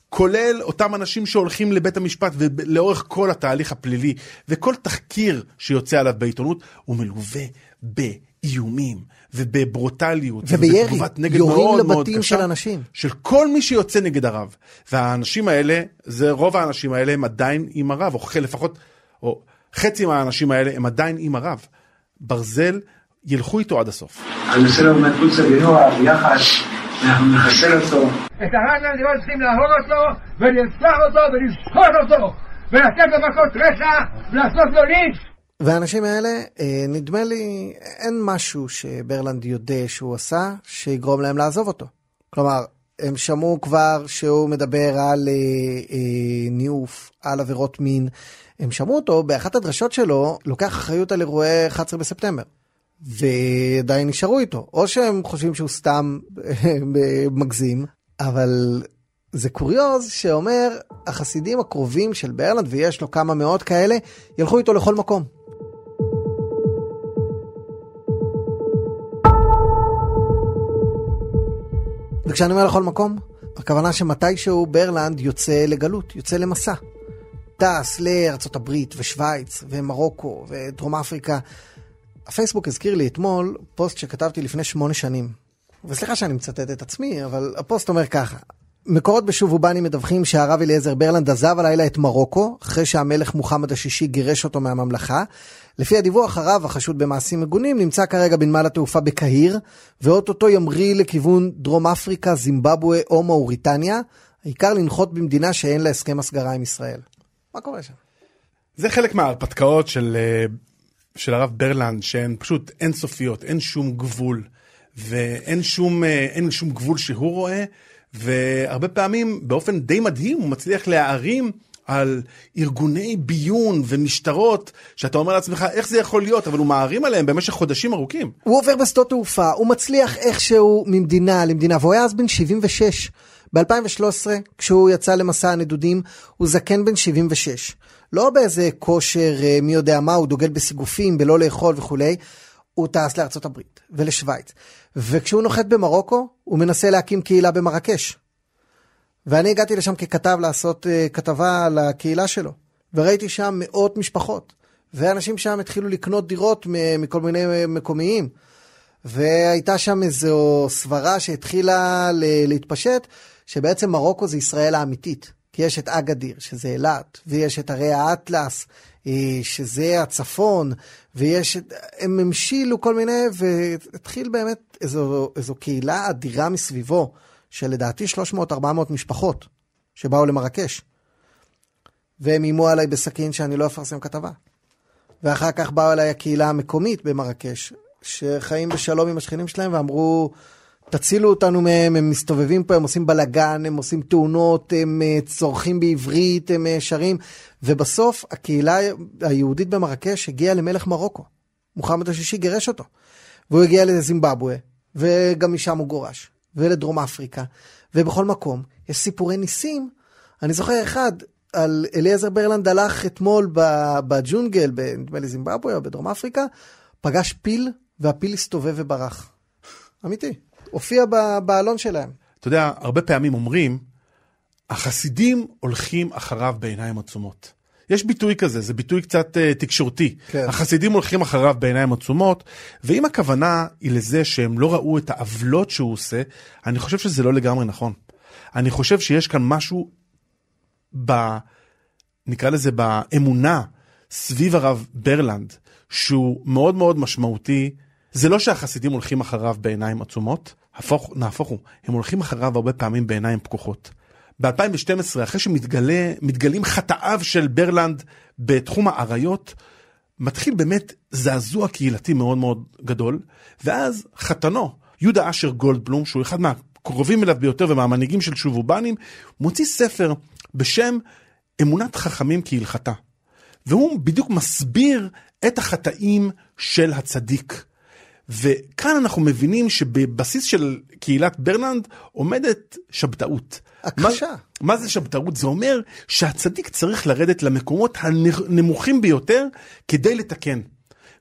כולל אותם אנשים שהולכים לבית המשפט ולאורך כל התהליך הפלילי, וכל תחקיר שיוצא עליו בעיתונות, הוא מלווה באיומים ובברוטליות ובירי, יורים לבתים של אנשים. של כל מי שיוצא נגד הרב. והאנשים האלה, זה רוב האנשים האלה הם עדיין עם הרב, או לפחות, או חצי מהאנשים האלה הם עדיין עם הרב. ברזל, ילכו איתו עד הסוף. אני עושה לו מחוץ לגנוע, ביחד, אנחנו נחסל אותו. את הרב נדיבות צריכים להרוג אותו, ולרצח אותו, ולשחוט אותו. ולתת לו מכות רצח ולעשות לו לינץ'. והאנשים האלה, אה, נדמה לי, אין משהו שברלנד יודע שהוא עשה שיגרום להם לעזוב אותו. כלומר, הם שמעו כבר שהוא מדבר על אה, אה, ניאוף, על עבירות מין. הם שמעו אותו, באחת הדרשות שלו, לוקח אחריות על אירועי 11 בספטמבר. ועדיין נשארו איתו. או שהם חושבים שהוא סתם אה, מגזים, אבל זה קוריוז שאומר, החסידים הקרובים של ברלנד, ויש לו כמה מאות כאלה, ילכו איתו לכל מקום. וכשאני אומר לכל מקום, הכוונה שמתישהו ברלנד יוצא לגלות, יוצא למסע. טס לארצות הברית ושווייץ ומרוקו ודרום אפריקה. הפייסבוק הזכיר לי אתמול פוסט שכתבתי לפני שמונה שנים. וסליחה שאני מצטט את עצמי, אבל הפוסט אומר ככה: מקורות בשובובני מדווחים שהרב אליעזר ברלנד עזב הלילה את מרוקו, אחרי שהמלך מוחמד השישי גירש אותו מהממלכה. לפי הדיווח הרב, החשוד במעשים מגונים, נמצא כרגע בנמל התעופה בקהיר, ואו-טו-טו ימריא לכיוון דרום אפריקה, זימבבואה או מאוריטניה, העיקר לנחות במדינה שאין לה הסכם הסגרה עם ישראל. מה קורה שם? זה חלק מההרפתקאות של, אה, של הרב ברלנד, שהן פשוט אינסופיות, אין שום גבול, ואין שום, אה, שום גבול שהוא רואה, והרבה פעמים באופן די מדהים הוא מצליח להערים על ארגוני ביון ומשטרות, שאתה אומר לעצמך איך זה יכול להיות, אבל הוא מערים עליהם במשך חודשים ארוכים. הוא עובר בשדות תעופה, הוא מצליח איכשהו ממדינה למדינה, והוא היה אז בן 76. ב-2013, כשהוא יצא למסע הנדודים, הוא זקן בן 76. לא באיזה כושר אה, מי יודע מה, הוא דוגל בסיגופים, בלא לאכול וכולי. הוא טס לארצות הברית ולשוויץ. וכשהוא נוחת במרוקו, הוא מנסה להקים קהילה במרקש. ואני הגעתי לשם ככתב לעשות uh, כתבה על הקהילה שלו, וראיתי שם מאות משפחות, ואנשים שם התחילו לקנות דירות מכל מיני מקומיים. והייתה שם איזו סברה שהתחילה להתפשט, שבעצם מרוקו זה ישראל האמיתית. כי יש את אגדיר, שזה אילת, ויש את ערי האטלס, שזה הצפון, ויש. הם המשילו כל מיני, והתחיל באמת איזו, איזו קהילה אדירה מסביבו, שלדעתי 300-400 משפחות, שבאו למרקש. והם איימו עליי בסכין שאני לא אפרסם כתבה. ואחר כך באו אליי הקהילה המקומית במרקש, שחיים בשלום עם השכנים שלהם, ואמרו, תצילו אותנו מהם, הם מסתובבים פה, הם עושים בלאגן, הם עושים תאונות, הם אה, צורכים בעברית, הם אה, שרים, ובסוף הקהילה היהודית במרקש הגיעה למלך מרוקו. מוחמד השישי גירש אותו. והוא הגיע לזימבבואה, וגם משם הוא גורש, ולדרום אפריקה, ובכל מקום. יש סיפורי ניסים. אני זוכר אחד, על אליעזר ברלנד הלך אתמול בג'ונגל, נדמה לי זימבבואה או בדרום אפריקה, פגש פיל, והפיל הסתובב וברח. אמיתי. הופיע בעלון שלהם. אתה יודע, הרבה פעמים אומרים, החסידים הולכים אחריו בעיניים עצומות. יש ביטוי כזה, זה ביטוי קצת uh, תקשורתי. כן. החסידים הולכים אחריו בעיניים עצומות, ואם הכוונה היא לזה שהם לא ראו את העוולות שהוא עושה, אני חושב שזה לא לגמרי נכון. אני חושב שיש כאן משהו ב... נקרא לזה באמונה סביב הרב ברלנד, שהוא מאוד מאוד משמעותי. זה לא שהחסידים הולכים אחריו בעיניים עצומות, הפוך, נהפוך הוא, הם הולכים אחריו הרבה פעמים בעיניים פקוחות. ב-2012, אחרי שמתגלים חטאיו של ברלנד בתחום האריות, מתחיל באמת זעזוע קהילתי מאוד מאוד גדול, ואז חתנו, יהודה אשר גולדבלום, שהוא אחד מהקרובים אליו ביותר ומהמנהיגים של שובובנים, מוציא ספר בשם אמונת חכמים כהלכתה. והוא בדיוק מסביר את החטאים של הצדיק. וכאן אנחנו מבינים שבבסיס של קהילת ברלנד עומדת שבתאות. הכחשה. מה, מה זה שבתאות? זה אומר שהצדיק צריך לרדת למקומות הנמוכים ביותר כדי לתקן.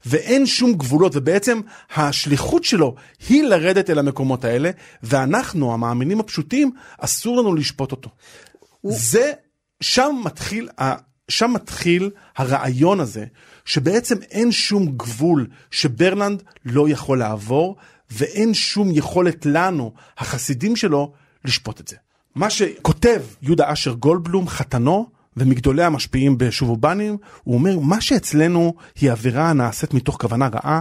ואין שום גבולות, ובעצם השליחות שלו היא לרדת אל המקומות האלה, ואנחנו, המאמינים הפשוטים, אסור לנו לשפוט אותו. הוא... זה, שם מתחיל, שם מתחיל הרעיון הזה שבעצם אין שום גבול שברלנד לא יכול לעבור, ואין שום יכולת לנו, החסידים שלו, לשפוט את זה. מה שכותב יהודה אשר גולדבלום, חתנו, ומגדולי המשפיעים בשובובנים, הוא אומר, מה שאצלנו היא עבירה הנעשית מתוך כוונה רעה,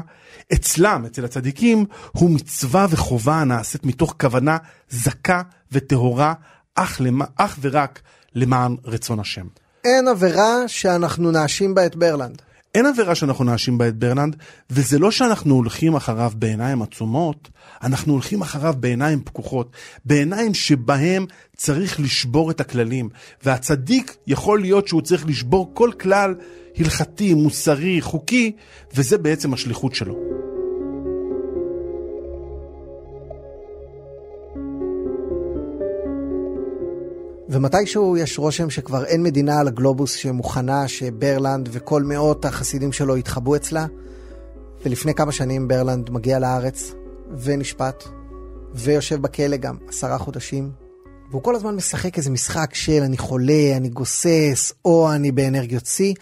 אצלם, אצל הצדיקים, הוא מצווה וחובה הנעשית מתוך כוונה זכה וטהורה, אך, למ... אך ורק למען רצון השם. אין עבירה שאנחנו נאשים בה את ברלנד. אין עבירה שאנחנו נאשים בה את ברלנד, וזה לא שאנחנו הולכים אחריו בעיניים עצומות, אנחנו הולכים אחריו בעיניים פקוחות, בעיניים שבהם צריך לשבור את הכללים. והצדיק יכול להיות שהוא צריך לשבור כל כלל הלכתי, מוסרי, חוקי, וזה בעצם השליחות שלו. ומתישהו יש רושם שכבר אין מדינה על הגלובוס שמוכנה שברלנד וכל מאות החסידים שלו יתחבאו אצלה. ולפני כמה שנים ברלנד מגיע לארץ ונשפט, ויושב בכלא גם עשרה חודשים, והוא כל הזמן משחק איזה משחק של אני חולה, אני גוסס, או אני באנרגיות שיא,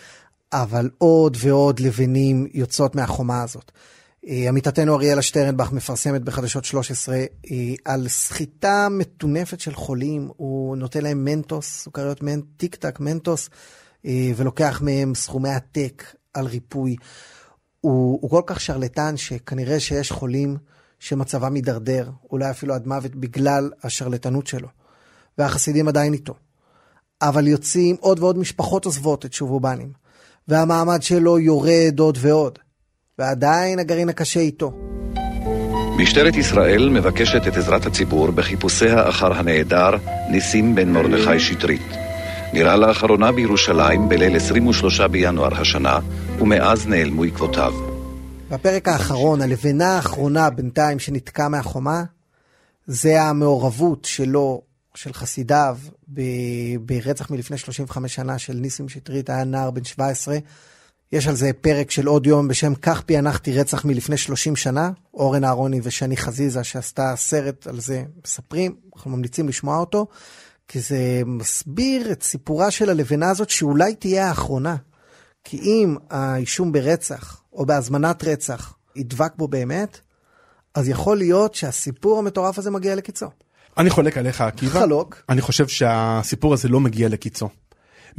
אבל עוד ועוד לבנים יוצאות מהחומה הזאת. אה, עמיתתנו אריאלה שטרנבך מפרסמת בחדשות 13 אה, על סחיטה מטונפת של חולים, הוא נותן להם מנטוס, סוכריות מנ... טיק טק, מנטוס, אה, ולוקח מהם סכומי עתק על ריפוי. הוא, הוא כל כך שרלטן שכנראה שיש חולים שמצבם מידרדר, אולי אפילו עד מוות בגלל השרלטנות שלו. והחסידים עדיין איתו. אבל יוצאים עוד ועוד משפחות עוזבות את שובובנים, והמעמד שלו יורד עוד ועוד. ועדיין הגרעין הקשה איתו. משטרת ישראל מבקשת את עזרת הציבור בחיפושיה אחר הנעדר ניסים בן מרדכי שטרית. נראה לאחרונה בירושלים בליל 23 בינואר השנה, ומאז נעלמו עקבותיו. בפרק האחרון, הלבנה האחרונה בינתיים שנתקע מהחומה, זה המעורבות שלו, של חסידיו, ברצח מלפני 35 שנה של ניסים שטרית, היה נער בן 17, יש על זה פרק של עוד יום בשם כך פענחתי רצח מלפני 30 שנה, אורן אהרוני ושני חזיזה שעשתה סרט על זה, מספרים, אנחנו ממליצים לשמוע אותו, כי זה מסביר את סיפורה של הלבנה הזאת שאולי תהיה האחרונה. כי אם האישום ברצח או בהזמנת רצח ידבק בו באמת, אז יכול להיות שהסיפור המטורף הזה מגיע לקיצו. אני חולק עליך עקיבא. חלוק. אני חושב שהסיפור הזה לא מגיע לקיצו.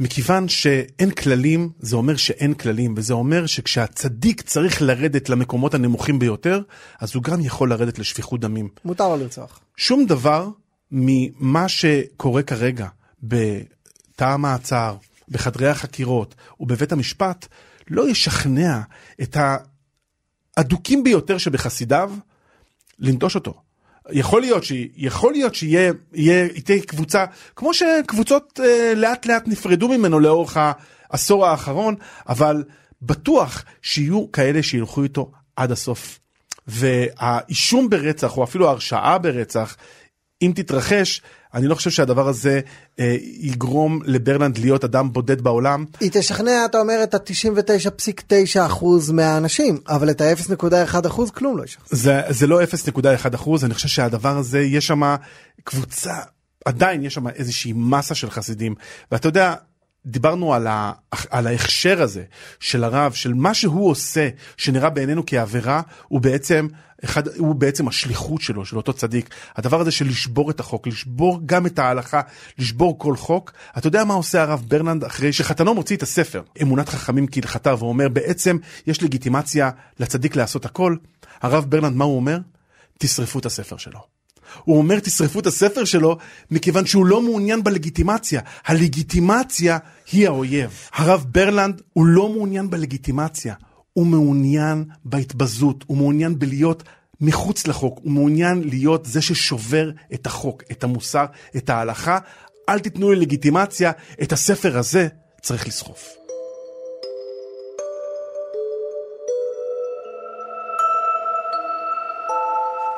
מכיוון שאין כללים, זה אומר שאין כללים, וזה אומר שכשהצדיק צריך לרדת למקומות הנמוכים ביותר, אז הוא גם יכול לרדת לשפיכות דמים. מותר לו לרצוח. שום דבר ממה שקורה כרגע בתא המעצר, בחדרי החקירות ובבית המשפט, לא ישכנע את האדוקים ביותר שבחסידיו לנטוש אותו. יכול להיות, ש... יכול להיות שיהיה יהיה, תהיה קבוצה, כמו שקבוצות אה, לאט לאט נפרדו ממנו לאורך העשור האחרון, אבל בטוח שיהיו כאלה שילכו איתו עד הסוף. והאישום ברצח, או אפילו ההרשעה ברצח, אם תתרחש, אני לא חושב שהדבר הזה אה, יגרום לברלנד להיות אדם בודד בעולם. היא תשכנע, אתה אומר, את ה-99.9% מהאנשים, אבל את ה-0.1% כלום לא ישכנע. זה, זה לא 0.1%, אני חושב שהדבר הזה, יש שם קבוצה, עדיין יש שם איזושהי מסה של חסידים. ואתה יודע, דיברנו על, ה, על ההכשר הזה של הרב, של מה שהוא עושה, שנראה בעינינו כעבירה, הוא בעצם, אחד, הוא בעצם השליחות שלו, של אותו צדיק. הדבר הזה של לשבור את החוק, לשבור גם את ההלכה, לשבור כל חוק. אתה יודע מה עושה הרב ברננד אחרי שחתנו מוציא את הספר, אמונת חכמים כהלכתה, ואומר בעצם יש לגיטימציה לצדיק לעשות הכל. הרב ברננד, מה הוא אומר? תשרפו את הספר שלו. הוא אומר תשרפו את הספר שלו מכיוון שהוא לא מעוניין בלגיטימציה. הלגיטימציה היא האויב. הרב ברלנד הוא לא מעוניין בלגיטימציה, הוא מעוניין בהתבזות, הוא מעוניין בלהיות מחוץ לחוק, הוא מעוניין להיות זה ששובר את החוק, את המוסר, את ההלכה. אל תיתנו לי לגיטימציה, את הספר הזה צריך לסחוף.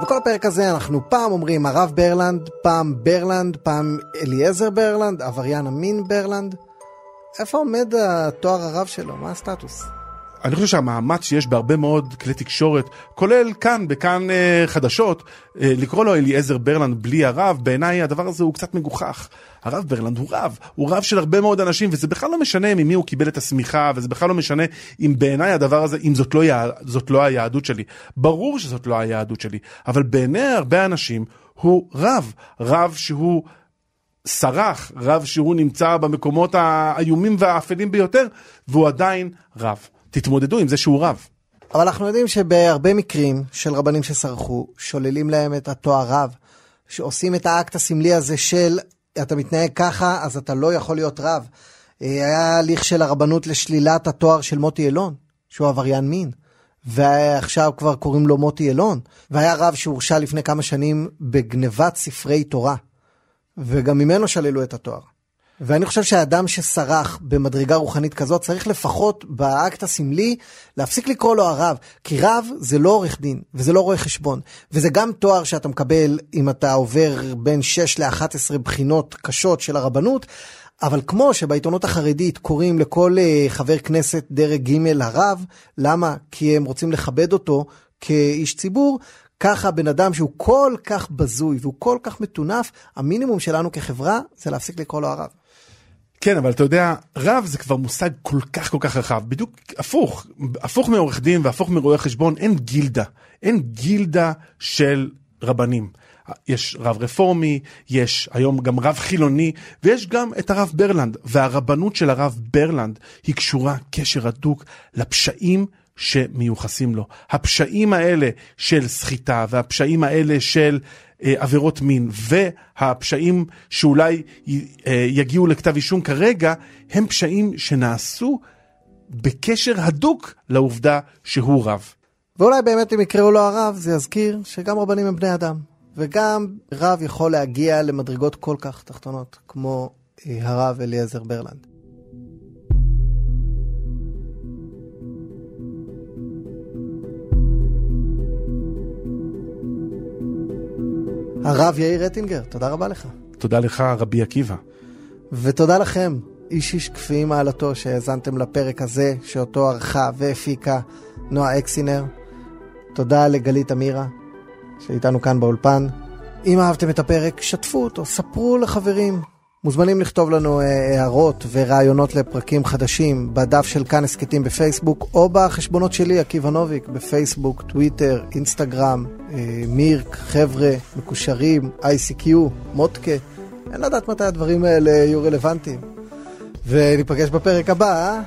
בכל הפרק הזה אנחנו פעם אומרים הרב ברלנד, פעם ברלנד, פעם אליעזר ברלנד, עבריין המין ברלנד. איפה עומד התואר הרב שלו? מה הסטטוס? אני חושב שהמאמץ שיש בהרבה מאוד כלי תקשורת, כולל כאן, בכאן אה, חדשות, אה, לקרוא לו אליעזר ברלנד בלי הרב, בעיניי הדבר הזה הוא קצת מגוחך. הרב ברלנד הוא רב, הוא רב של הרבה מאוד אנשים, וזה בכלל לא משנה ממי הוא קיבל את השמיכה, וזה בכלל לא משנה אם בעיניי הדבר הזה, אם זאת לא, זאת לא היהדות שלי. ברור שזאת לא היהדות שלי, אבל בעיני הרבה אנשים הוא רב, רב שהוא... סרח, רב שהוא נמצא במקומות האיומים והאפלים ביותר, והוא עדיין רב. תתמודדו עם זה שהוא רב. אבל אנחנו יודעים שבהרבה מקרים של רבנים שסרחו, שוללים להם את התואר רב, שעושים את האקט הסמלי הזה של אתה מתנהג ככה, אז אתה לא יכול להיות רב. היה הליך של הרבנות לשלילת התואר של מוטי אלון, שהוא עבריין מין. ועכשיו כבר קוראים לו מוטי אלון, והיה רב שהורשע לפני כמה שנים בגנבת ספרי תורה, וגם ממנו שללו את התואר. ואני חושב שהאדם שסרח במדרגה רוחנית כזאת צריך לפחות באקט הסמלי להפסיק לקרוא לו הרב, כי רב זה לא עורך דין וזה לא רואה חשבון, וזה גם תואר שאתה מקבל אם אתה עובר בין 6 ל-11 בחינות קשות של הרבנות, אבל כמו שבעיתונות החרדית קוראים לכל uh, חבר כנסת דרג ג' הרב, למה? כי הם רוצים לכבד אותו כאיש ציבור, ככה בן אדם שהוא כל כך בזוי והוא כל כך מטונף, המינימום שלנו כחברה זה להפסיק לקרוא לו הרב. כן, אבל אתה יודע, רב זה כבר מושג כל כך כל כך רחב, בדיוק הפוך, הפוך מעורך דין והפוך מרואה חשבון, אין גילדה, אין גילדה של רבנים. יש רב רפורמי, יש היום גם רב חילוני, ויש גם את הרב ברלנד, והרבנות של הרב ברלנד היא קשורה קשר הדוק לפשעים שמיוחסים לו. הפשעים האלה של סחיטה והפשעים האלה של עבירות מין והפשעים שאולי אה, יגיעו לכתב אישום כרגע, הם פשעים שנעשו בקשר הדוק לעובדה שהוא רב. ואולי באמת אם יקראו לו הרב, זה יזכיר שגם רבנים הם בני אדם. וגם רב יכול להגיע למדרגות כל כך תחתונות, כמו אה, הרב אליעזר ברלנד. הרב יאיר רטינגר, תודה רבה לך. תודה לך, רבי עקיבא. ותודה לכם, איש איש כפי מעלתו, שהאזנתם לפרק הזה, שאותו ערכה והפיקה נועה אקסינר. תודה לגלית אמירה, שאיתנו כאן באולפן. אם אהבתם את הפרק, שתפו אותו, ספרו לחברים. מוזמנים לכתוב לנו אה, הערות ורעיונות לפרקים חדשים בדף של כאן הסכתים בפייסבוק, או בחשבונות שלי, עקיבא נוביק, בפייסבוק, טוויטר, אינסטגרם, אה, מירק, חבר'ה, מקושרים, ICQ, מוטקה. אין לדעת מתי הדברים האלה יהיו רלוונטיים. וניפגש בפרק הבא. אה?